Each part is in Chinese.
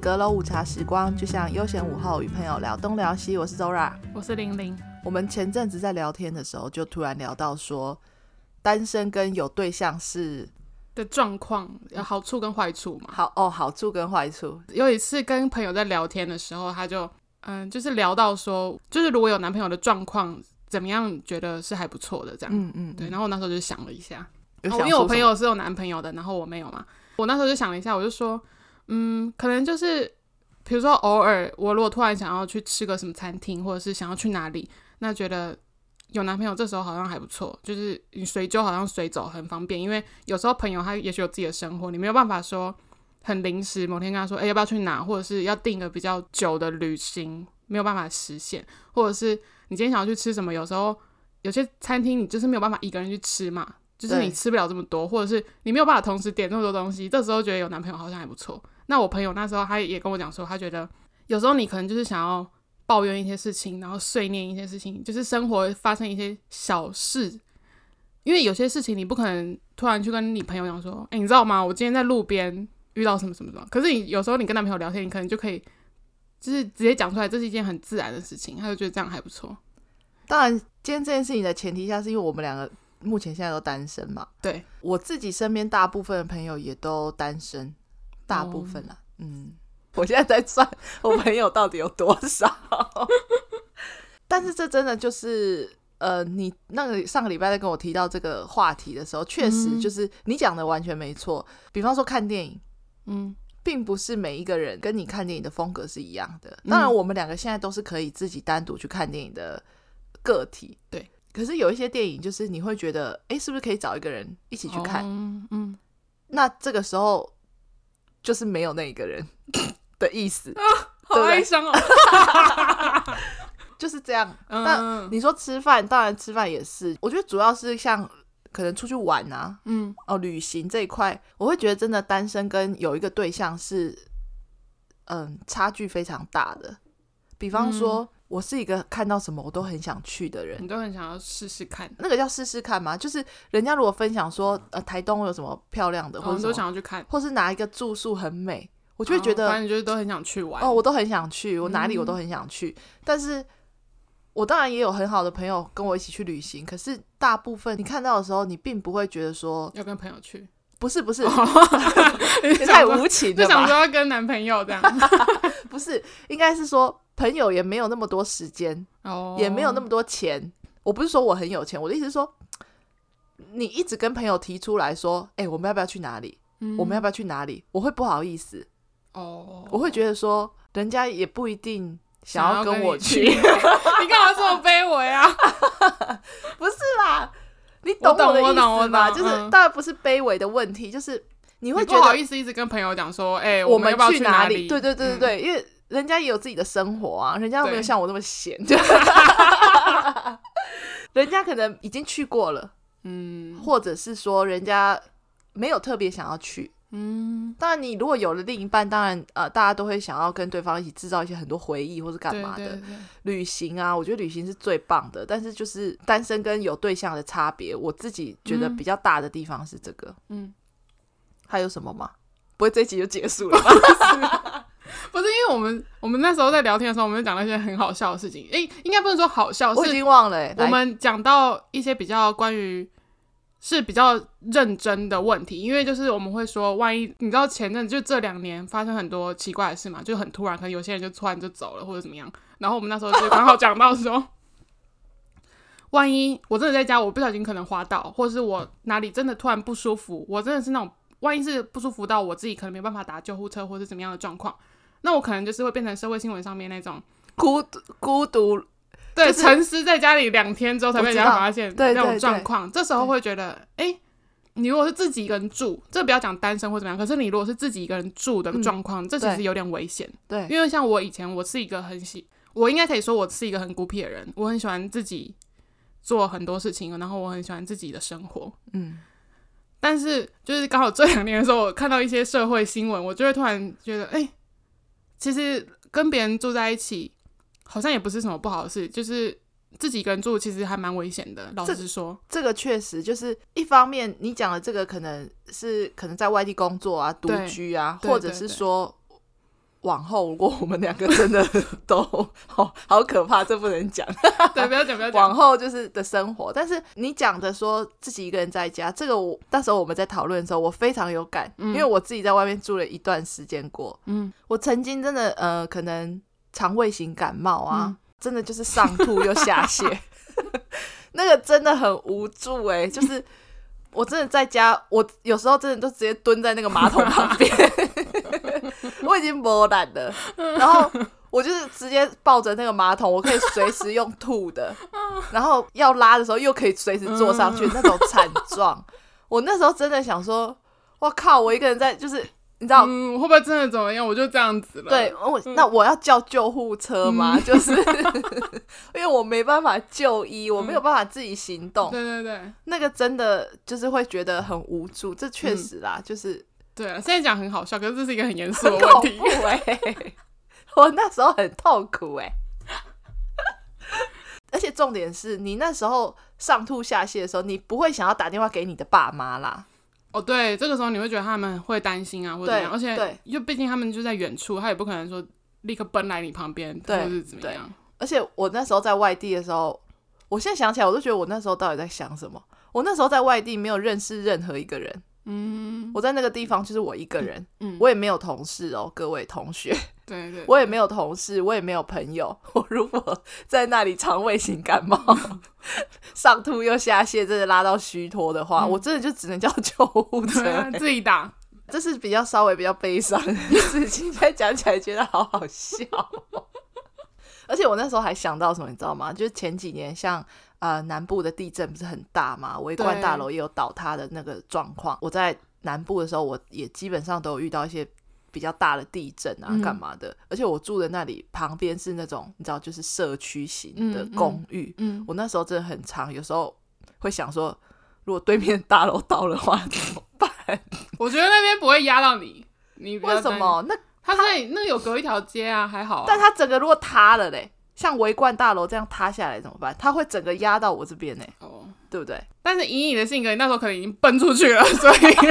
阁楼午茶时光，就像悠闲午后与朋友聊东聊西。我是 Zora，我是玲玲。我们前阵子在聊天的时候，就突然聊到说，单身跟有对象是的状况，有好处跟坏处嘛？好哦，好处跟坏处。有一次跟朋友在聊天的时候，他就嗯，就是聊到说，就是如果有男朋友的状况怎么样，觉得是还不错的这样。嗯嗯，对。然后我那时候就想了一下，因为我朋友是有男朋友的，然后我没有嘛。我那时候就想了一下，我就说，嗯，可能就是，比如说偶尔我如果突然想要去吃个什么餐厅，或者是想要去哪里。那觉得有男朋友这时候好像还不错，就是你随就好像随走很方便，因为有时候朋友他也许有自己的生活，你没有办法说很临时某天跟他说，哎、要不要去哪，或者是要订个比较久的旅行，没有办法实现，或者是你今天想要去吃什么，有时候有些餐厅你就是没有办法一个人去吃嘛，就是你吃不了这么多，或者是你没有办法同时点那么多东西，这时候觉得有男朋友好像还不错。那我朋友那时候他也跟我讲说，他觉得有时候你可能就是想要。抱怨一些事情，然后碎念一些事情，就是生活发生一些小事。因为有些事情你不可能突然去跟你朋友讲说：“哎、欸，你知道吗？我今天在路边遇到什么什么什么。”可是你有时候你跟男朋友聊天，你可能就可以就是直接讲出来，这是一件很自然的事情，他就觉得这样还不错。当然，今天这件事情的前提下，是因为我们两个目前现在都单身嘛。对，我自己身边大部分的朋友也都单身，大部分啦，哦、嗯。我现在在算我朋友到底有多少，但是这真的就是呃，你那个上个礼拜在跟我提到这个话题的时候，确实就是你讲的完全没错。比方说看电影，嗯，并不是每一个人跟你看电影的风格是一样的。当然，我们两个现在都是可以自己单独去看电影的个体，对。可是有一些电影，就是你会觉得，哎，是不是可以找一个人一起去看？嗯，那这个时候就是没有那一个人。的意思啊，好哀伤哦，就是这样。但你说吃饭，当然吃饭也是。我觉得主要是像可能出去玩啊，嗯，哦，旅行这一块，我会觉得真的单身跟有一个对象是，嗯，差距非常大的。比方说，我是一个看到什么我都很想去的人，你都很想要试试看。那个叫试试看吗？就是人家如果分享说，呃，台东有什么漂亮的，或者都想要去看，或是哪一个住宿很美。我就会觉得，反正就是都很想去玩哦，我都很想去，我哪里我都很想去。嗯、但是，我当然也有很好的朋友跟我一起去旅行。可是，大部分你看到的时候，你并不会觉得说要跟朋友去。不是不是，太无情了吧？就想说要跟男朋友这样，不是，应该是说朋友也没有那么多时间，哦，也没有那么多钱。我不是说我很有钱，我的意思是说，你一直跟朋友提出来说，哎、欸，我们要不要去哪里？嗯、我们要不要去哪里？我会不好意思。哦，oh, 我会觉得说，人家也不一定想要跟我去。你，去 你干嘛这么卑微啊？不是啦，你懂我的意思吗？就是当然不是卑微的问题，就是你会觉得不好意思一直跟朋友讲说，哎、欸，我们要去哪里？对对对对对，嗯、因为人家也有自己的生活啊，人家没有像我那么闲，对 人家可能已经去过了，嗯，或者是说人家没有特别想要去。嗯，当然，你如果有了另一半，当然，呃，大家都会想要跟对方一起制造一些很多回忆，或是干嘛的。对对对。旅行啊，我觉得旅行是最棒的。但是，就是单身跟有对象的差别，我自己觉得比较大的地方是这个。嗯，还有什么吗？不会这一集就结束了吧？不是，因为我们我们那时候在聊天的时候，我们就讲了一些很好笑的事情。诶、欸，应该不能说好笑，我已经忘了、欸。我们讲到一些比较关于。是比较认真的问题，因为就是我们会说，万一你知道前阵就这两年发生很多奇怪的事嘛，就很突然，可能有些人就突然就走了或者怎么样。然后我们那时候就刚好讲到说，万一我真的在家，我不小心可能滑倒，或者是我哪里真的突然不舒服，我真的是那种万一是不舒服到我自己可能没办法打救护车或者怎么样的状况，那我可能就是会变成社会新闻上面那种孤孤独。对，沉思在家里两天之后才被人家发现那种状况，这时候会觉得，哎、欸，你如果是自己一个人住，这不要讲单身或怎么样，可是你如果是自己一个人住的状况，嗯、这其实有点危险。对，因为像我以前，我是一个很喜，我应该可以说我是一个很孤僻的人，我很喜欢自己做很多事情，然后我很喜欢自己的生活。嗯，但是就是刚好这两年的时候，我看到一些社会新闻，我就会突然觉得，哎、欸，其实跟别人住在一起。好像也不是什么不好的事，就是自己一个人住，其实还蛮危险的。老实说，这个确实就是一方面，你讲的这个可能是可能在外地工作啊、独居啊，或者是说，往后，如果我们两个真的 都好好可怕，这不能讲。对，不要讲，不要讲。往后就是的生活，但是你讲的说自己一个人在家，这个我到时候我们在讨论的时候，我非常有感，嗯、因为我自己在外面住了一段时间过。嗯，我曾经真的呃，可能肠胃型感冒啊，嗯、真的就是上吐又下泻，那个真的很无助哎、欸，就是我真的在家，我有时候真的就直接蹲在那个马桶旁边。我已经磨烂了，然后我就是直接抱着那个马桶，我可以随时用吐的，然后要拉的时候又可以随时坐上去，那种惨状。我那时候真的想说，我靠，我一个人在，就是你知道，嗯，会不会真的怎么样？我就这样子了。对，我那我要叫救护车吗？嗯、就是 因为我没办法就医，我没有办法自己行动。对对对，那个真的就是会觉得很无助。这确实啦，嗯、就是。对啊，现在讲很好笑，可是这是一个很严肃的问题。欸、我那时候很痛苦哎、欸，而且重点是你那时候上吐下泻的时候，你不会想要打电话给你的爸妈啦。哦，对，这个时候你会觉得他们会担心啊，或者怎样，而且对，因为毕竟他们就在远处，他也不可能说立刻奔来你旁边，或者是怎么样。而且我那时候在外地的时候，我现在想起来，我都觉得我那时候到底在想什么？我那时候在外地没有认识任何一个人。嗯，我在那个地方就是我一个人，嗯，嗯，我也没有同事哦，各位同学，对，对对，我也没有同事，我也没有朋友。我如果在那里肠胃型感冒，上吐又下泻，真的拉到虚脱的话，嗯、我真的就只能叫救护车，啊，自己打。这是比较稍微比较悲伤的 事情，现在讲起来觉得好好笑。而且我那时候还想到什么，你知道吗？就是前几年像。呃，南部的地震不是很大嘛？维冠大楼也有倒塌的那个状况。我在南部的时候，我也基本上都有遇到一些比较大的地震啊，干、嗯、嘛的？而且我住的那里旁边是那种你知道，就是社区型的公寓。嗯，嗯，我那时候真的很长，有时候会想说，如果对面大楼倒的话怎么办？我觉得那边不会压到你。你为什么？那它那那有隔一条街啊，还好、啊。但它整个如果塌了嘞？像维冠大楼这样塌下来怎么办？它会整个压到我这边呢、欸，哦，oh. 对不对？但是以你的性格，你那时候可能已经奔出去了，所以你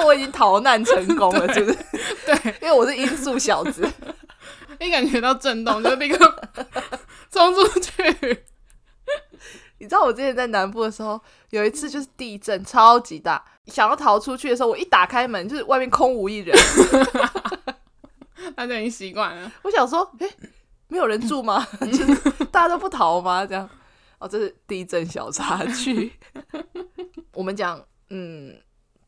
说我已经逃难成功了，是不是？对，因为我是音速小子，一感觉到震动就立刻冲出去。你知道我之前在南部的时候，有一次就是地震超级大，想要逃出去的时候，我一打开门，就是外面空无一人。他就已经习惯了。我想说，哎、欸，没有人住吗？就是大家都不逃吗？这样哦，这是地震小插曲。我们讲，嗯，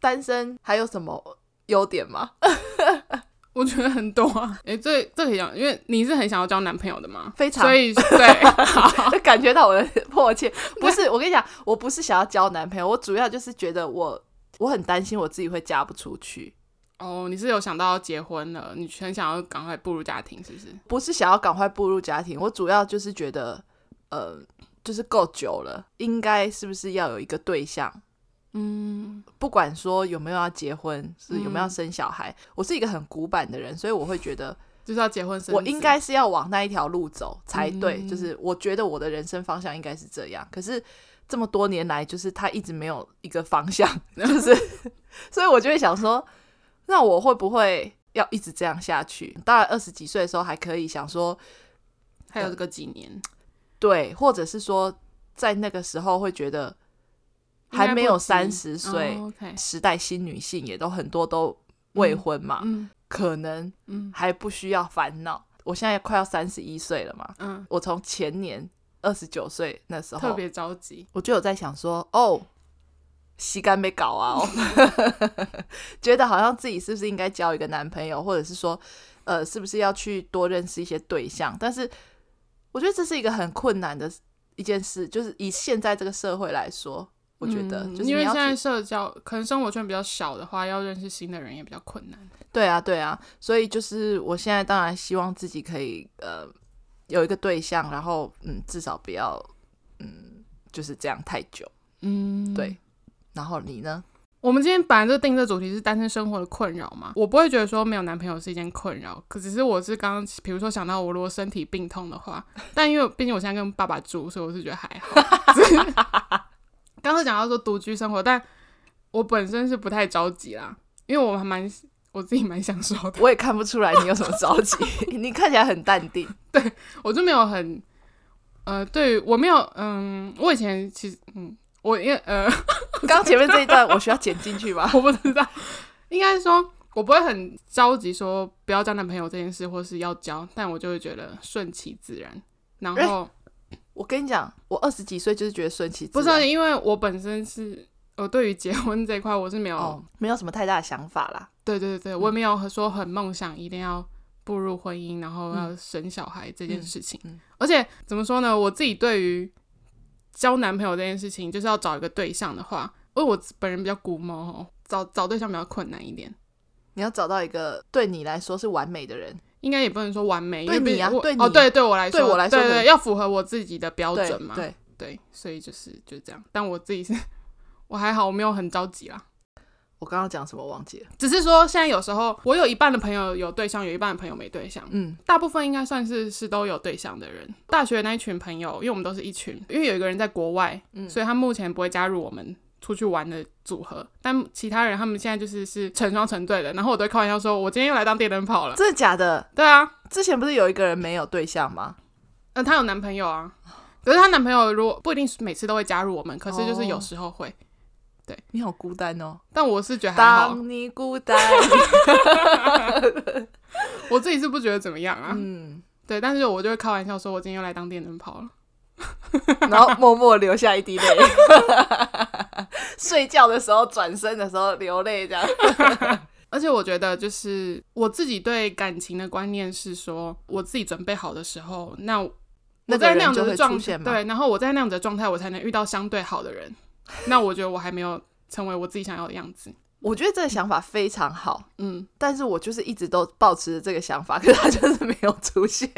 单身还有什么优点吗？我觉得很多啊。哎、欸，这这可以讲，因为你是很想要交男朋友的吗？非常。所以对，就感觉到我的迫切。不是，我跟你讲，我不是想要交男朋友，我主要就是觉得我我很担心我自己会嫁不出去。哦，oh, 你是有想到要结婚了？你很想要赶快步入家庭，是不是？不是想要赶快步入家庭，我主要就是觉得，呃，就是够久了，应该是不是要有一个对象？嗯，不管说有没有要结婚，是有没有要生小孩，嗯、我是一个很古板的人，所以我会觉得就是要结婚生，我应该是要往那一条路走才对。嗯、就是我觉得我的人生方向应该是这样，可是这么多年来，就是他一直没有一个方向，就是，所以我就会想说。那我会不会要一直这样下去？大概二十几岁的时候还可以想说，还有这个几年，呃，对，或者是说在那个时候会觉得还没有三十岁，时代新女性也都很多都未婚嘛，可能还不需要烦恼。嗯，我现在快要三十一岁了嘛，嗯，我从前年二十九岁那时候特别着急，我就有在想说，哦。膝盖没搞啊，觉得好像自己是不是应该交一个男朋友，或者是说，呃，是不是要去多认识一些对象？但是我觉得这是一个很困难的一件事，就是以现在这个社会来说，我觉得，就是因为现在社交可能生活圈比较小的话，要认识新的人也比较困难。对啊，对啊，所以就是我现在当然希望自己可以呃有一个对象，然后嗯，至少不要嗯就是这样太久。嗯，对。然后你呢？我们今天本来就定这主题是单身生活的困扰嘛。我不会觉得说没有男朋友是一件困扰，可只是我是刚刚，比如说想到我如果身体病痛的话，但因为毕竟我现在跟爸爸住，所以我是觉得还好。刚刚讲到说独居生活，但我本身是不太着急啦。因为我还蛮我自己蛮享受的。我也看不出来你有什么着急，你看起来很淡定。对，我就没有很呃，对我没有嗯，我以前其实嗯，我因为呃，刚前面这一段我需要剪进去吧？我不知道，应该说我不会很着急说不要交男朋友这件事，或是要交，但我就会觉得顺其自然。然后、欸、我跟你讲，我二十几岁就是觉得顺其自然，不是因为我本身是。我对于结婚这一块，我是没有、哦、没有什么太大的想法啦。对对对，我也没有说很梦想一定要步入婚姻，然后要生小孩这件事情。嗯嗯、而且怎么说呢？我自己对于交男朋友这件事情，就是要找一个对象的话，因为我本人比较古猫哦，找找对象比较困难一点。你要找到一个对你来说是完美的人，应该也不能说完美，对你啊，对你哦，对对我来说，对我来说，对，对对，要符合我自己的标准嘛。对对，对，所以就是就这样。但我自己是。我还好，我没有很着急啦。我刚刚讲什么忘记了？只是说现在有时候我有一半的朋友有对象，有一半的朋友没对象。嗯，大部分应该算是是都有对象的人。大学那一群朋友，因为我们都是一群，因为有一个人在国外，嗯，所以他目前不会加入我们出去玩的组合。但其他人他们现在就是是成双成对的。然后我都会开玩笑说，我今天又来当电灯泡了。真的假的？对啊，之前不是有一个人没有对象吗？嗯，她有男朋友啊。可是她男朋友如果不一定每次都会加入我们，可是就是有时候会。哦对，你好孤单哦，但我是觉得还好。当你孤单，我自己是不觉得怎么样啊。嗯，对，但是我就会开玩笑说，我今天又来当电灯泡了，然后默默流下一滴泪。睡觉的时候，转身的时候流泪，这样。而且我觉得，就是我自己对感情的观念是说，我自己准备好的时候，那我在那样子的状态，对，然后我在那样子的状态，我才能遇到相对好的人。那我觉得我还没有成为我自己想要的样子。我觉得这个想法非常好，嗯，但是我就是一直都保持着这个想法，可是他就是没有出现。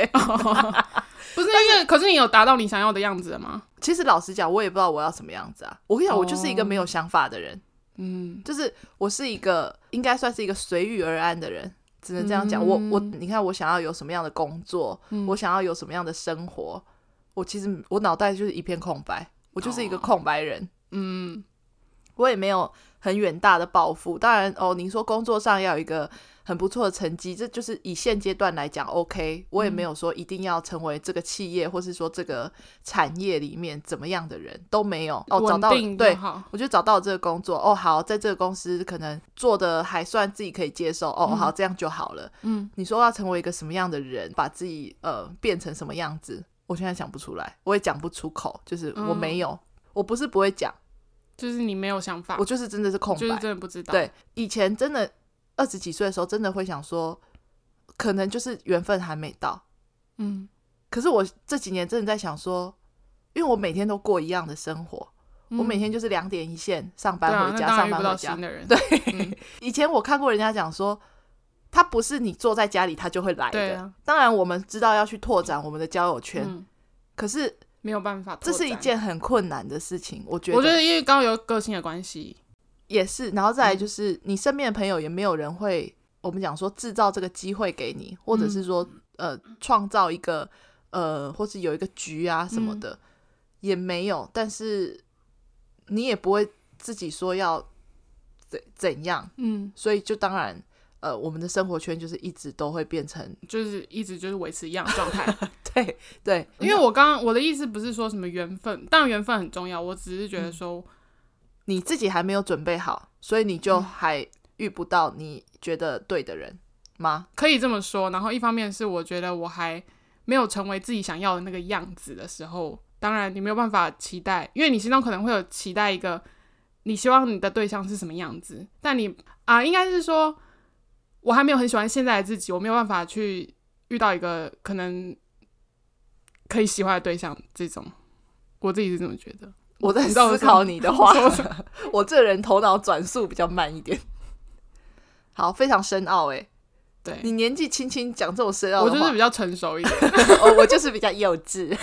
哦、不是因为，可是你有达到你想要的样子了吗？其实老实讲，我也不知道我要什么样子啊。我跟你讲，我就是一个没有想法的人，嗯，就是我是一个应该算是一个随遇而安的人，只能这样讲。嗯、我我你看，我想要有什么样的工作，嗯、我想要有什么样的生活，我其实我脑袋就是一片空白，我就是一个空白人。哦嗯，我也没有很远大的抱负。当然，哦，你说工作上要有一个很不错的成绩，这就是以现阶段来讲，OK。我也没有说一定要成为这个企业，或是说这个产业里面怎么样的人都没有。哦，找到对，我就找到了这个工作。哦，好，在这个公司可能做的还算自己可以接受。哦，好，这样就好了。嗯，你说要成为一个什么样的人，把自己呃变成什么样子，我现在想不出来，我也讲不出口，就是我没有。嗯我不是不会讲，就是你没有想法，我就是真的是空白，就是真的不知道。对，以前真的二十几岁的时候，真的会想说，可能就是缘分还没到。嗯，可是我这几年真的在想说，因为我每天都过一样的生活，嗯、我每天就是两点一线，上班回家，啊、上班回家。对，嗯、以前我看过人家讲说，他不是你坐在家里他就会来的。啊、当然，我们知道要去拓展我们的交友圈，嗯、可是。没有办法，这是一件很困难的事情。我觉得，我觉得因为刚刚有个性的关系，也是。然后再来就是，你身边的朋友也没有人会，我们讲说制造这个机会给你，或者是说，呃，创造一个，呃，或是有一个局啊什么的，也没有。但是你也不会自己说要怎怎样，嗯，所以就当然。呃，我们的生活圈就是一直都会变成，就是一直就是维持一样的状态。对对，因为我刚刚我的意思不是说什么缘分，当然缘分很重要。我只是觉得说，嗯，你自己还没有准备好，所以你就还遇不到你觉得对的人吗？可以这么说。然后一方面是我觉得我还没有成为自己想要的那个样子的时候，当然你没有办法期待，因为你心中可能会有期待一个你希望你的对象是什么样子，但你啊，应该是说。我还没有很喜欢现在的自己，我没有办法去遇到一个可能可以喜欢的对象。这种我自己是这么觉得。我在思考你的话，我这人头脑转速比较慢一点。好，非常深奥哎。对，你年纪轻轻讲这种深奥，我就是比较成熟一点。我 我就是比较幼稚。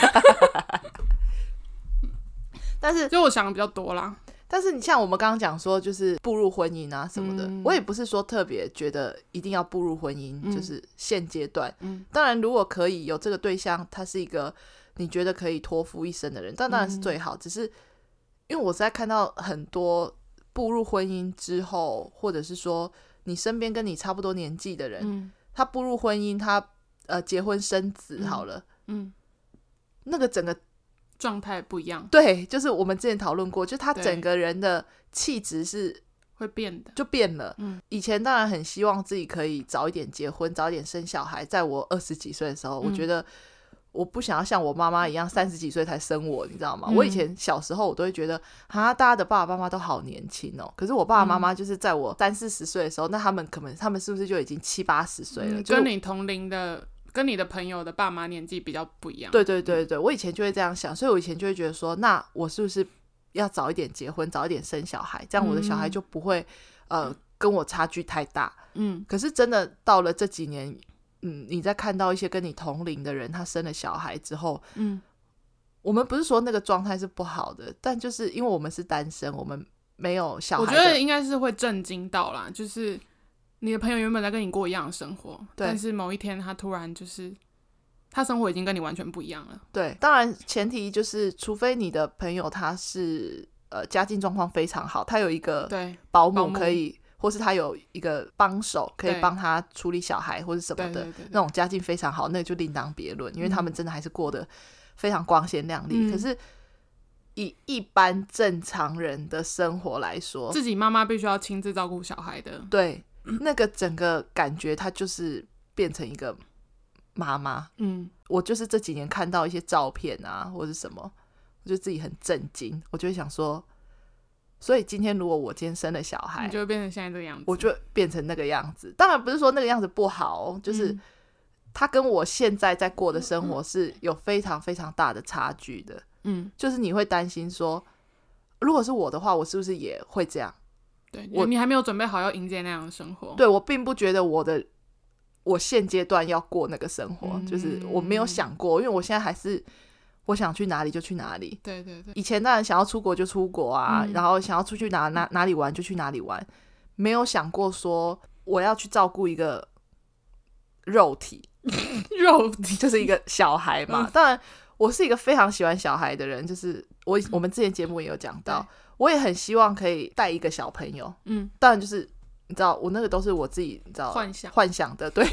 但是，就我想的比较多啦。但是你像我们刚刚讲说，就是步入婚姻啊什么的，嗯、我也不是说特别觉得一定要步入婚姻，嗯、就是现阶段。嗯、当然如果可以有这个对象，他是一个你觉得可以托付一生的人，但当然是最好。嗯、只是因为我在看到很多步入婚姻之后，或者是说你身边跟你差不多年纪的人，嗯他步入婚姻，他呃结婚生子好了，嗯，那个整个状态不一样，对，就是我们之前讨论过，就他整个人的气质是会变的。就变了。嗯以前当然很希望自己可以早一点结婚，早一点生小孩。在我二十几岁的时候，嗯我觉得我不想要像我妈妈一样三十几岁才生我，你知道吗？嗯我以前小时候我都会觉得，啊，大家的爸爸妈妈都好年轻哦。可是我爸爸妈妈就是在我三四十岁的时候，那他们可能他们是不是就已经七八十岁了？跟你同龄的，跟你的朋友的爸妈年纪比较不一样。对对对对，我以前就会这样想，所以我以前就会觉得说，那我是不是要早一点结婚，早一点生小孩，这样我的小孩就不会、呃跟我差距太大。嗯可是真的到了这几年，嗯，你在看到一些跟你同龄的人，他生了小孩之后，嗯我们不是说那个状态是不好的，但就是因为我们是单身，我们没有小孩，我觉得应该是会震惊到啦，就是你的朋友原本在跟你过一样的生活，对但是某一天他突然就是他生活已经跟你完全不一样了。对，当然前提就是，除非你的朋友他是呃家境状况非常好，他有一个对保姆可以，或是他有一个帮手可以帮他处理小孩或者什么对的那种家境非常好，那就另当别论，因为嗯他们真的还是过得非常光鲜亮丽。嗯可是以一般正常人的生活来说，自己妈妈必须要亲自照顾小孩的。对那个整个感觉，她就是变成一个妈妈。嗯我就是这几年看到一些照片啊，或者什么，我就自己很震惊，我就会想说，所以今天如果我今天生了小孩你，就会变成现在这个样子。我就变成那个样子。当然不是说那个样子不好哦，就是嗯他跟我现在在过的生活是有非常非常大的差距的。嗯，就是你会担心说，如果是我的话，我是不是也会这样？对，我你还没有准备好要迎接那样的生活。对我并不觉得我的我现阶段要过那个生活，嗯就是我没有想过，因为我现在还是我想去哪里就去哪里。对对对，以前当然想要出国就出国啊，嗯然后想要出去哪哪哪里玩就去哪里玩，没有想过说我要去照顾一个肉体，肉体就是一个小孩嘛。嗯当然，我是一个非常喜欢小孩的人，就是我我们之前节目也有讲到，我也很希望可以带一个小朋友。嗯，当然就是你知道，我那个都是我自己你知道幻想幻想的。对，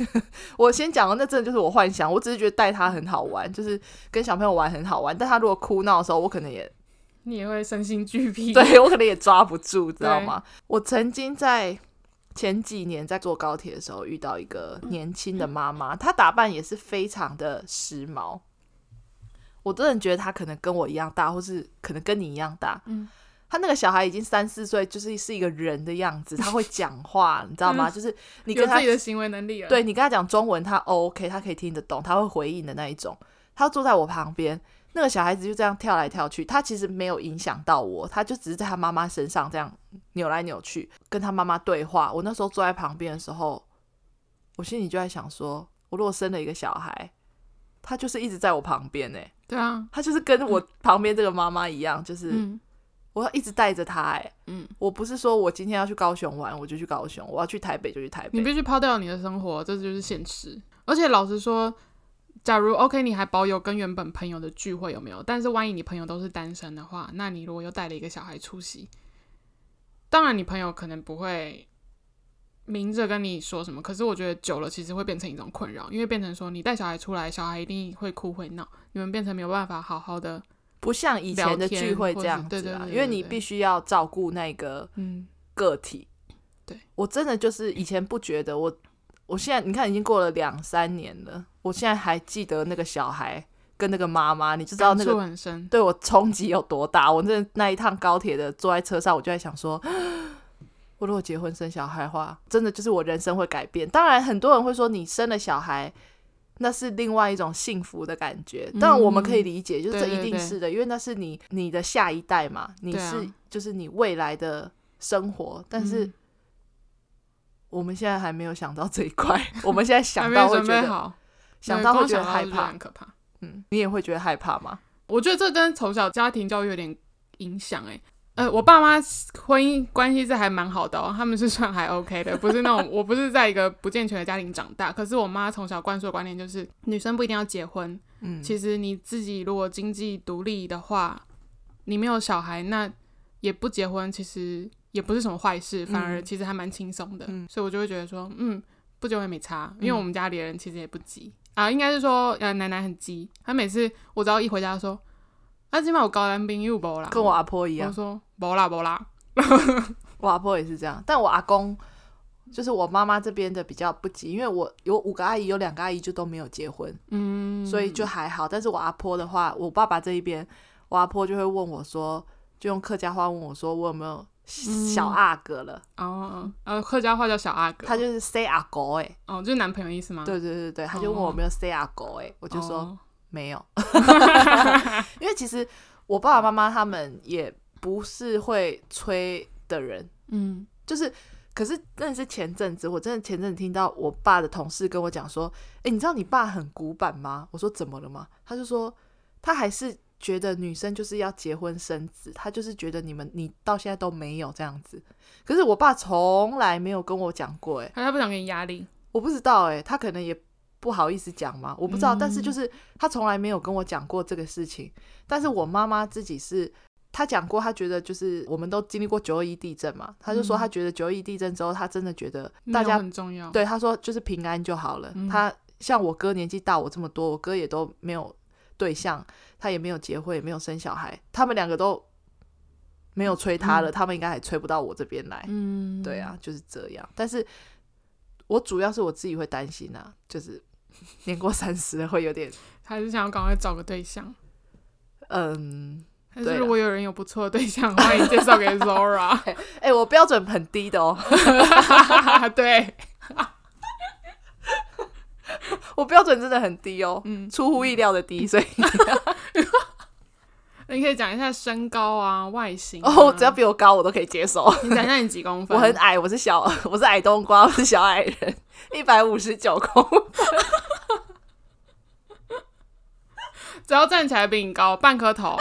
我先讲的那真的就是我幻想，我只是觉得带他很好玩，就是跟小朋友玩很好玩。但他如果哭闹的时候，我可能也 你也会身心俱疲。对我可能也抓不住，知道吗？我曾经在前几年在坐高铁的时候遇到一个年轻的妈妈，她打扮也是非常的时髦。我真的觉得她可能跟我一样大，或是可能跟你一样大。嗯，她那个小孩已经三四岁，就是是一个人的样子，他会讲话，你知道吗？嗯就是你跟他有自己的行为能力了。对你跟他讲中文，他 OK，他可以听得懂，他会回应的那一种。他坐在我旁边，那个小孩子就这样跳来跳去，他其实没有影响到我，他就只是在他妈妈身上这样扭来扭去，跟他妈妈对话。我那时候坐在旁边的时候，我心里就在想说，我如果生了一个小孩，他就是一直在我旁边呢，对啊，他就是跟我旁边这个妈妈一样，就是嗯我要一直带着他。哎，嗯，我不是说我今天要去高雄玩，我就去高雄；我要去台北就去台北。你必须抛掉你的生活，这就是现实。而且老实说，假如 OK，你还保有跟原本朋友的聚会有没有？但是万一你朋友都是单身的话，那你如果又带了一个小孩出席，当然你朋友可能不会明着跟你说什么，可是我觉得久了其实会变成一种困扰，因为变成说你带小孩出来，小孩一定会哭会闹，你们变成没有办法好好的，不像以前的聚会这样子啊，因为你必须要照顾那个嗯，个体。对我真的就是以前不觉得我，我现在你看已经过了两三年了，我现在还记得那个小孩跟那个妈妈，你就知道那个。对我冲击有多大。我那那一趟高铁的坐在车上，我就在想说，我如果结婚生小孩的话，真的就是我人生会改变。当然，很多人会说你生了小孩。那是另外一种幸福的感觉，当然我们可以理解，就是这一定是的，因为那是你你的下一代嘛，你是就是你未来的生活，但是我们现在还没有想到这一块，我们现在想到 会觉得，想到会觉得害怕，很可怕。嗯，你也会觉得害怕吗？我觉得这跟从小家庭教育有点影响哎。呃，我爸妈婚姻关系是还蛮好的哦，他们是算还 OK 的，不是那种 我不是在一个不健全的家庭长大，可是我妈从小灌输的观念就是女生不一定要结婚，嗯，其实你自己如果经济独立的话，你没有小孩，那也不结婚，其实也不是什么坏事，反而其实还蛮轻松的，嗯、所以我就会觉得说，嗯，不结婚也没差，因为我们家里人其实也不急、嗯、啊，应该是说呃奶奶很急，她每次我只要一回家说，啊今晚我高男兵又无啦，跟我阿婆一样，我说无啦无啦，我阿婆也是这样，但我阿公。就是我妈妈这边的比较不急，因为我有五个阿姨，有两个阿姨就都没有结婚，嗯，所以就还好。但是我阿婆的话，我爸爸这一边，我阿婆就会问我说，就用客家话问我说，我有没有小阿哥了？嗯、哦，呃，客家话叫小阿哥，他就是 say 阿哥哎，哦，就是男朋友意思吗？对对对对，他就问我有没有 say 阿哥哎，我就说、哦、没有，因为其实我爸爸妈妈他们也不是会催的人，嗯，就是。可是真的是前阵子，我真的前阵子听到我爸的同事跟我讲说：“诶，你知道你爸很古板吗？”我说：“怎么了吗？”他就说：“他还是觉得女生就是要结婚生子，他就是觉得你们你到现在都没有这样子。”可是我爸从来没有跟我讲过，诶，他不想给你压力，我不知道，诶，他可能也不好意思讲嘛，我不知道。嗯、但是就是他从来没有跟我讲过这个事情。但是我妈妈自己是。他讲过，他觉得就是我们都经历过九二一地震嘛，他就说他觉得九二一地震之后，他真的觉得大家很重要。对，他说就是平安就好了。嗯、他像我哥年纪大我这么多，我哥也都没有对象，他也没有结婚，也没有生小孩，他们两个都没有催他了，嗯、他们应该还催不到我这边来。嗯，对啊，就是这样。但是我主要是我自己会担心啊，就是年过三十会有点，还是想要赶快找个对象。嗯。但是如果有人有不错的对象，欢迎介绍给 Zora。哎、欸，我标准很低的哦。对，我标准真的很低哦，嗯，出乎意料的低，所以你可以讲一下身高啊、外形、啊、哦，只要比我高，我都可以接受。你讲一下你几公分？我很矮，我是小，我是矮冬瓜，我是小矮人，一百五十九公分。只要站起来比你高半颗头，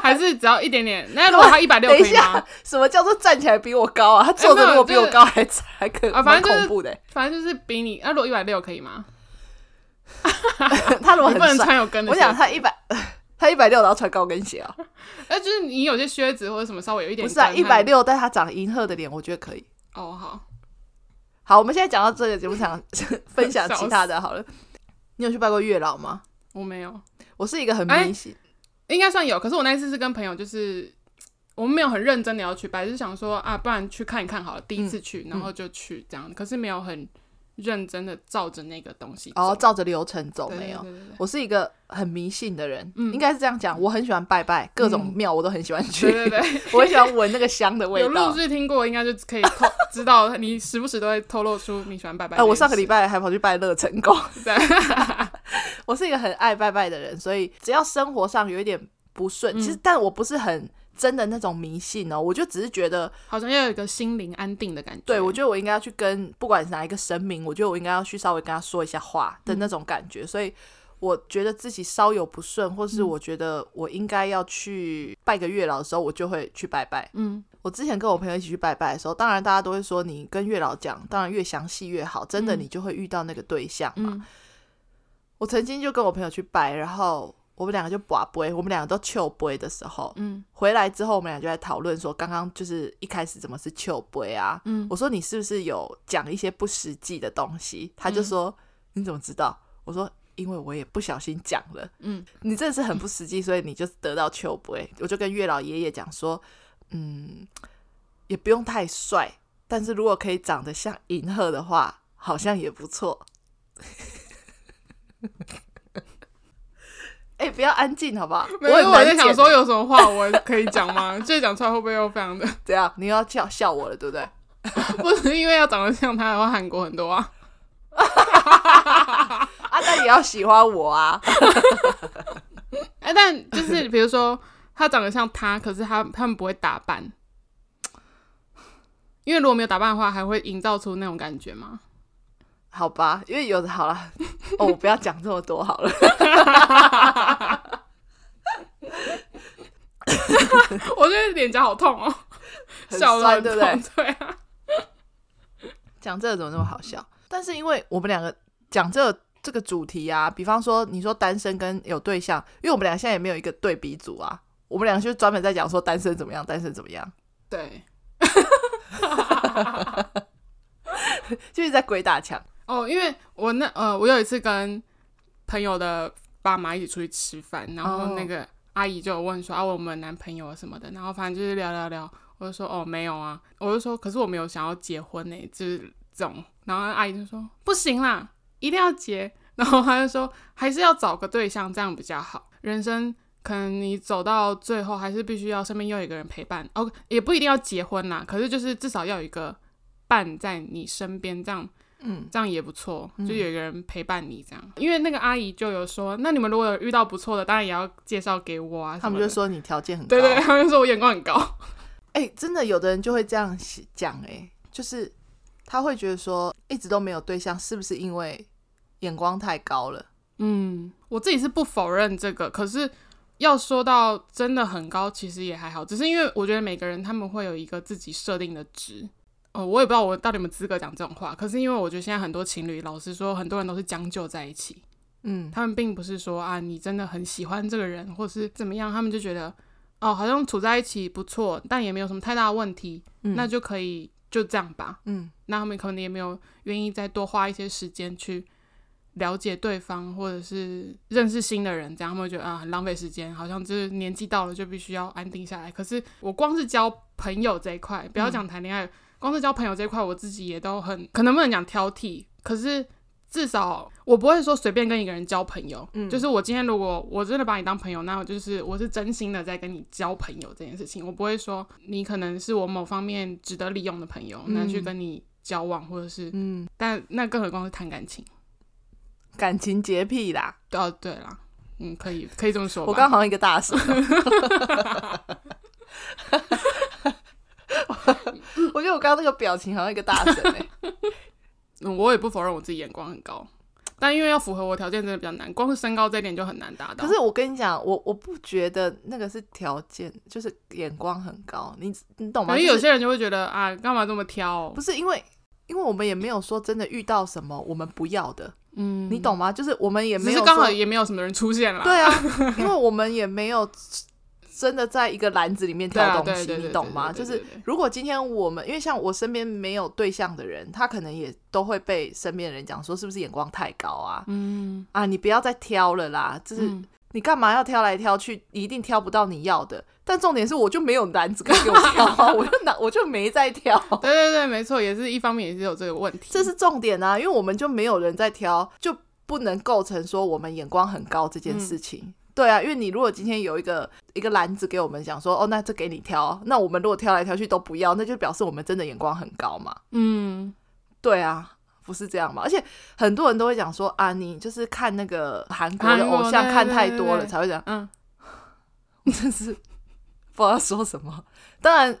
还是只要一点点？那如果他一百六？等一下，什么叫做站起来比我高啊？他坐着如果比我高还还可啊，反正恐怖的。反正就是比你。那如果一百六可以吗？他如果很不能穿有跟的，我想他一百，他一百六然后穿高跟鞋啊？哎，就是你有些靴子或者什么稍微有一点。不是啊，一百六，但他长得银赫的脸，我觉得可以。哦，好，好，我们现在讲到这个节目，想分享其他的好了。你有去拜过月老吗？我没有。我是一个很迷信、欸，应该算有。可是我那次是跟朋友，就是我们没有很认真的要去拜，就是想说啊，不然去看一看好了。第一次去，嗯、然后就去这样。嗯、可是没有很认真的照着那个东西走，哦，照着流程走没有。我是一个很迷信的人，嗯、应该是这样讲。我很喜欢拜拜，各种庙我都很喜欢去。对对对，我很喜欢闻那个香的味道。有陆续听过，应该就可以透 知道你时不时都会透露出你喜欢拜拜。呃，我上个礼拜还跑去拜乐成功。对。我是一个很爱拜拜的人，所以只要生活上有一点不顺，嗯、其实但我不是很真的那种迷信哦，我就只是觉得好像要有一个心灵安定的感觉。对，我觉得我应该要去跟不管是哪一个神明，我觉得我应该要去稍微跟他说一下话的那种感觉。嗯、所以我觉得自己稍有不顺，或是我觉得我应该要去拜个月老的时候，我就会去拜拜。嗯，我之前跟我朋友一起去拜拜的时候，当然大家都会说你跟月老讲，当然越详细越好，真的你就会遇到那个对象嘛。嗯我曾经就跟我朋友去拜，然后我们两个就跋杯，我们两个都糗杯的时候，嗯，回来之后我们俩就在讨论说，刚刚就是一开始怎么是糗杯啊？嗯，我说你是不是有讲一些不实际的东西？他就说、嗯、你怎么知道？我说因为我也不小心讲了，嗯，你真的是很不实际，所以你就得到糗杯。我就跟月老爷爷讲说，嗯，也不用太帅，但是如果可以长得像银鹤的话，好像也不错。哎、欸，不要安静好不好？没有，我在想说有什么话我可以讲吗？这 讲出来会不会又非常的 怎样？你又要笑笑我了，对不对？不是因为要长得像他的话，韩国很多啊。啊，但也要喜欢我啊。哎、欸，但就是比如说他长得像他，可是他他们不会打扮，因为如果没有打扮的话，还会营造出那种感觉吗？好吧，因为有的好了哦，我不要讲这么多好了。我觉得脸颊好痛哦，很酸，对不对？对啊，讲这个怎么那么好笑？但是因为我们两个讲这个、这个主题啊，比方说你说单身跟有对象，因为我们俩现在也没有一个对比组啊，我们俩就专门在讲说单身怎么样，单身怎么样。对。就是在鬼打墙。哦，因为我那呃，我有一次跟朋友的爸妈一起出去吃饭，然后那个阿姨就有问说啊，我们男朋友什么的，然后反正就是聊聊聊，我就说哦没有啊，我就说可是我没有想要结婚呢，就是这种，然后阿姨就说不行啦，一定要结，然后他就说还是要找个对象，这样比较好，人生可能你走到最后还是必须要身边又有一个人陪伴，哦，也不一定要结婚啦，可是就是至少要有一个伴在你身边，这样。嗯，这样也不错，就有一个人陪伴你这样。嗯、因为那个阿姨就有说，那你们如果有遇到不错的，当然也要介绍给我啊。他们就说你条件很高，对，对对，他们就说我眼光很高。哎、欸，真的有的人就会这样讲，哎，就是他会觉得说一直都没有对象，是不是因为眼光太高了？嗯，我自己是不否认这个，可是要说到真的很高，其实也还好，只是因为我觉得每个人他们会有一个自己设定的值。哦，我也不知道我到底有没有资格讲这种话。可是因为我觉得现在很多情侣，老实说，很多人都是将就在一起。嗯，他们并不是说啊，你真的很喜欢这个人，或是怎么样，他们就觉得哦，好像处在一起不错，但也没有什么太大的问题，嗯，那就可以就这样吧。嗯，那他们可能也没有愿意再多花一些时间去了解对方，或者是认识新的人，这样他们会觉得啊，很浪费时间，好像就是年纪到了就必须要安定下来。可是我光是交朋友这一块，不要讲谈恋爱。嗯光是交朋友这一块，我自己也都很可能不能讲挑剔，可是至少我不会说随便跟一个人交朋友。嗯，就是我今天如果我真的把你当朋友，那我就是我是真心的在跟你交朋友这件事情，我不会说你可能是我某方面值得利用的朋友，那、嗯、去跟你交往或者是嗯，但那更何况是谈感情，感情洁癖啦。哦，对啦，嗯，可以可以这么说。我刚好像一个大神。我觉得我刚刚那个表情好像一个大神哎、我也不否认我自己眼光很高，但因为要符合我条件真的比较难，光是身高这一点就很难达到。可是我跟你讲，我我不觉得那个是条件，就是眼光很高，你你懂吗？因为有些人就会觉得啊，干嘛这么挑、哦？不是因为，因为我们也没有说真的遇到什么我们不要的，嗯，你懂吗？就是我们也没有，刚好也没有什么人出现了。对啊，因为我们也没有。真的在一个篮子里面挑东西，你懂吗？就是如果今天我们，因为像我身边没有对象的人，他可能也都会被身边的人讲说，是不是眼光太高啊？嗯啊，你不要再挑了啦，就是你干嘛要挑来挑去，一定挑不到你要的。但重点是，我就没有篮子可以给我挑啊，我就拿我就没在挑。对对对，没错，也是一方面也是有这个问题，这是重点啊，因为我们就没有人在挑，就不能构成说我们眼光很高这件事情。嗯对啊，因为你如果今天有一个一个篮子给我们讲说，哦，那这给你挑，那我们如果挑来挑去都不要，那就表示我们真的眼光很高嘛。嗯，对啊，不是这样嘛。而且很多人都会讲说啊，你就是看那个韩国的偶像看太多了才会这样。嗯，我 真是不知道说什么。当然。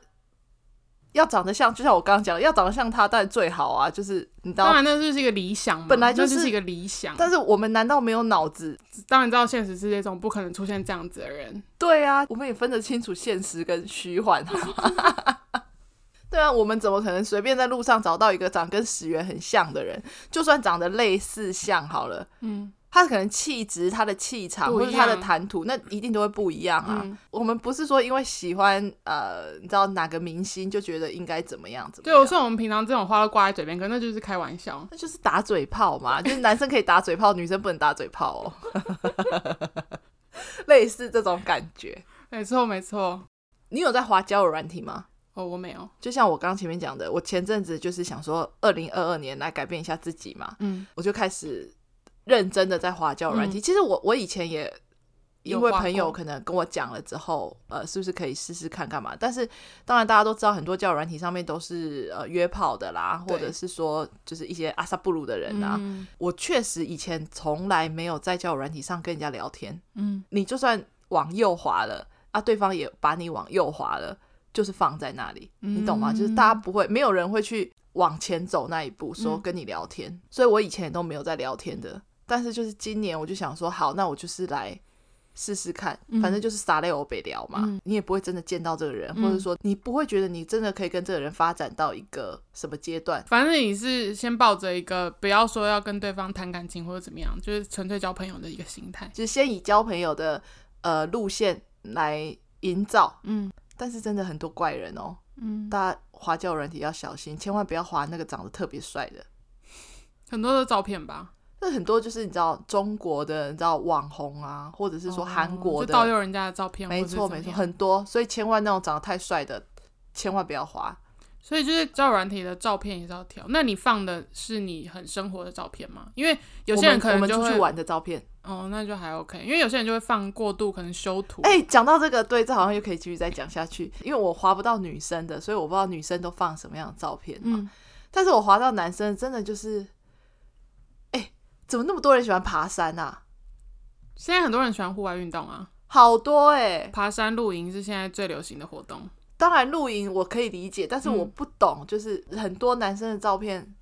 要长得像，就像我刚刚讲的，要长得像他，当然最好啊。就是你知道，当然那就是一个理想嘛，本来就是，就是一个理想。但是我们难道没有脑子？当然知道现实世界中不可能出现这样子的人。对啊，我们也分得清楚现实跟虚幻，好吗？对啊，我们怎么可能随便在路上找到一个长跟始源很像的人？就算长得类似像好了，嗯。他可能气质、他的气场或者他的谈吐，那一定都会不一样啊。嗯、我们不是说因为喜欢呃，你知道哪个明星就觉得应该怎么样怎么样。对，我说我们平常这种话都挂在嘴边，可那就是开玩笑，那就是打嘴炮嘛。就是男生可以打嘴炮，女生不能打嘴炮哦。类似这种感觉，没错没错。你有在滑交友软体吗？哦，我没有。就像我刚前面讲的，我前阵子就是想说，二零二二年来改变一下自己嘛。嗯，我就开始。认真的在滑交友软体，嗯、其实我我以前也因为朋友可能跟我讲了之后，呃，是不是可以试试看干嘛？但是当然大家都知道，很多交友软体上面都是呃约炮的啦，或者是说就是一些阿萨布鲁的人啊。嗯、我确实以前从来没有在交友软体上跟人家聊天。嗯，你就算往右滑了啊，对方也把你往右滑了，就是放在那里，嗯、你懂吗？就是大家不会，没有人会去往前走那一步，说跟你聊天。嗯、所以我以前也都没有在聊天的。但是就是今年，我就想说，好，那我就是来试试看，嗯、反正就是撒泪欧北聊嘛，嗯、你也不会真的见到这个人，嗯、或者说你不会觉得你真的可以跟这个人发展到一个什么阶段。反正你是先抱着一个不要说要跟对方谈感情或者怎么样，就是纯粹交朋友的一个心态，就是先以交朋友的呃路线来营造。嗯，但是真的很多怪人哦。嗯，大家滑交友软体要小心，千万不要滑那个长得特别帅的。很多的照片吧，那很多就是你知道中国的，你知道网红啊，或者是说韩国的，盗用人家的照片，没错没错，很多，所以千万那种长得太帅的，千万不要滑。所以就是交友软体的照片也是要挑。那你放的是你很生活的照片吗？因为有些人可能出去玩的照片。哦，那就还 OK。因为有些人就会放过度，可能修图。哎、欸，讲到这个，对，这好像又可以继续再讲下去。因为我划不到女生的，所以我不知道女生都放什么样的照片嘛。嗯。但是我划到男生，真的就是，怎么那么多人喜欢爬山啊？现在很多人喜欢户外运动啊，好多哎、欸。爬山露营是现在最流行的活动。当然露营我可以理解，但是我不懂，就是很多男生的照片，嗯、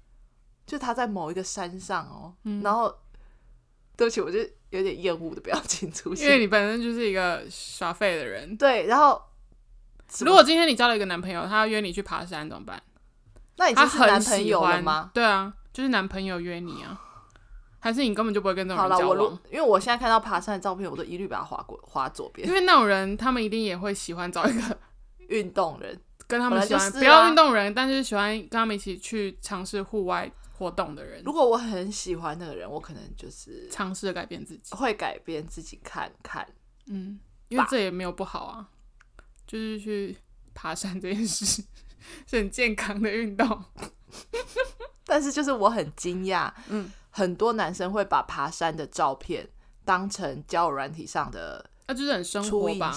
就他在某一个山上哦，嗯、然后对不起，我就有点厌恶的表情出现，因为你本身就是一个耍废的人。对，然后如果今天你交了一个男朋友，他要约你去爬山怎么办？那你就是男朋友了吗？对啊，就是男朋友约你啊，还是你根本就不会跟这种人交往？好了，我因为我现在看到爬山的照片，我都一律把它划过划左边，因为那种人他们一定也会喜欢找一个。运动人 跟他们喜欢，啊、不要运动人，但是喜欢跟他们一起去尝试户外活动的人。如果我很喜欢那个人，我可能就是尝试改变自己，会改变自己看看。嗯，因为这也没有不好啊，就是去爬山这件事 是很健康的运动。但是就是我很惊讶，嗯，很多男生会把爬山的照片当成交友软体上的，那就是很生活吧。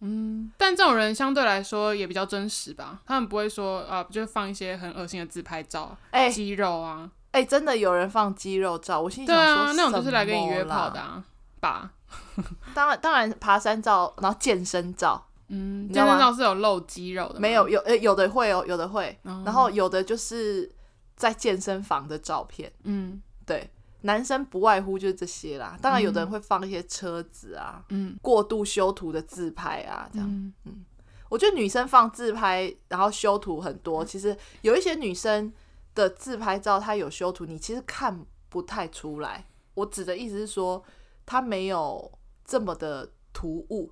嗯，但这种人相对来说也比较真实吧，他们不会说啊，就放一些很恶心的自拍照，哎、欸，肌肉啊，哎、欸，真的有人放肌肉照，我心里想说，对啊，那种就是来跟你约炮的啊，吧？当然，当然，爬山照，然后健身照，嗯，健身照是有露肌肉的，没有，有，呃，有的会哦，有的会，嗯、然后有的就是在健身房的照片，嗯，对。男生不外乎就是这些啦，当然有的人会放一些车子啊，嗯，过度修图的自拍啊，这样，嗯，嗯，我觉得女生放自拍然后修图很多，其实有一些女生的自拍照她有修图，你其实看不太出来。我指的意思是说，她没有这么的突兀，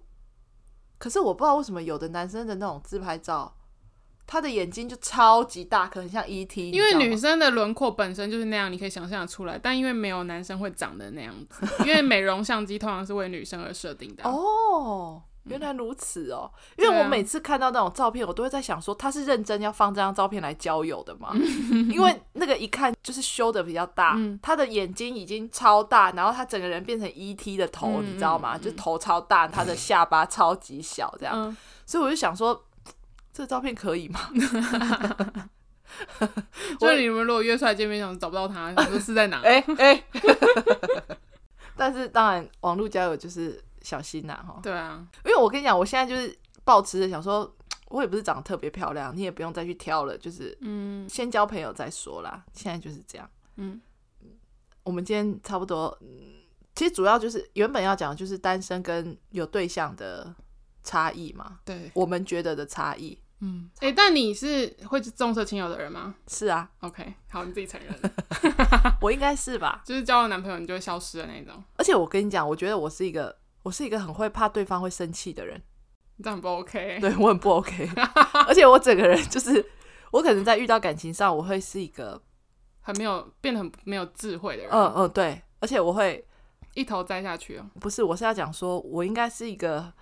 可是我不知道为什么有的男生的那种自拍照。他的眼睛就超级大，可能像 E.T.，因为女生的轮廓本身就是那样，你可以想象得出来。但因为没有男生会长的那样子，因为美容相机通常是为女生而设定的。哦，原来如此哦。因为我每次看到那种照片，我都会在想说，他是认真要放这张照片来交友的吗？因为那个一看就是修的比较大，他的眼睛已经超大，然后他整个人变成 E.T. 的头，你知道吗？就头超大，他的下巴超级小，这样。所以我就想说。这照片可以吗？就是你们如果约出来见面，想找不到他，想说是在哪？哎哎。但是当然，网络交友就是小心呐，哈。对啊，因为我跟你讲，我现在就是抱持着想说，我也不是长得特别漂亮，你也不用再去挑了，就是嗯，先交朋友再说啦。现在就是这样。嗯，我们今天差不多，其实主要就是原本要讲的就是单身跟有对象的差异嘛。对，我们觉得的差异。嗯，哎、欸，但你是会重色轻友的人吗？是啊，OK，好，你自己承认。我应该是吧？就是交了男朋友你就会消失的那种。而且我跟你讲，我觉得我是一个，我是一个很会怕对方会生气的人。这样不 OK？对，我很不 OK。而且我整个人就是，我可能在遇到感情上，我会是一个很没有变得很没有智慧的人。嗯嗯，对。而且我会一头栽下去哦。不是，我是要讲说，我应该是一个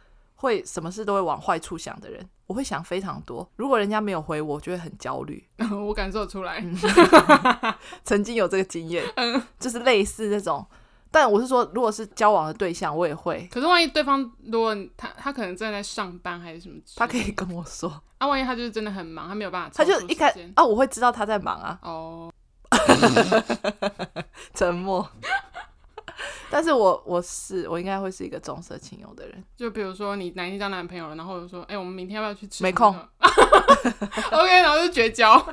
会什么事都会往坏处想的人。我会想非常多，如果人家没有回我，我就会很焦虑。我感受出来，曾经有这个经验，嗯，就是类似这种。但我是说，如果是交往的对象，我也会。可是万一对方如果他他可能正在上班还是什么，他可以跟我说。啊，万一他就是真的很忙，他没有办法，他就一开啊，我会知道他在忙啊。哦，沉默。但是我我是我应该会是一个重色轻友的人，就比如说你哪天交男朋友了，然后就说，哎、欸，我们明天要不要去吃？没空。OK，然后就绝交。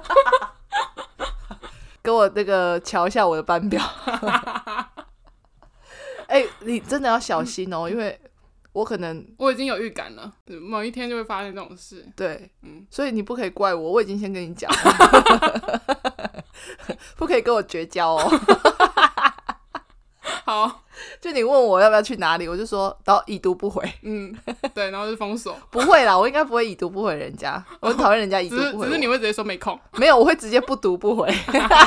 给我那个瞧一下我的班表。哎、欸，你真的要小心哦，因为我可能我已经有预感了，某一天就会发生这种事。对，嗯，所以你不可以怪我，我已经先跟你讲了，不可以跟我绝交哦。好，就你问我要不要去哪里，我就说，然后已读不回。嗯，对，然后就封锁。不会啦，我应该不会已读不回人家，我很讨厌人家已读不回。只是，只是你会直接说没空。没有，我会直接不读不回，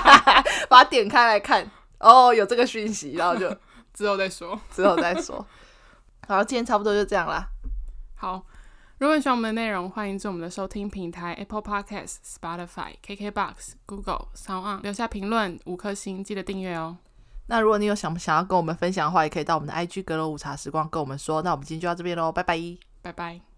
把它点开来看。哦，有这个讯息，然后就 之后再说，之后再说。好，今天差不多就这样啦。好，如果你喜欢我们的内容，欢迎至我们的收听平台 Apple Podcast、Spotify、KKBox、Google、SoundOn 留下评论五颗星，记得订阅哦。那如果你有想想要跟我们分享的话，也可以到我们的 IG 阁楼午茶时光跟我们说。那我们今天就到这边喽，拜拜，拜拜。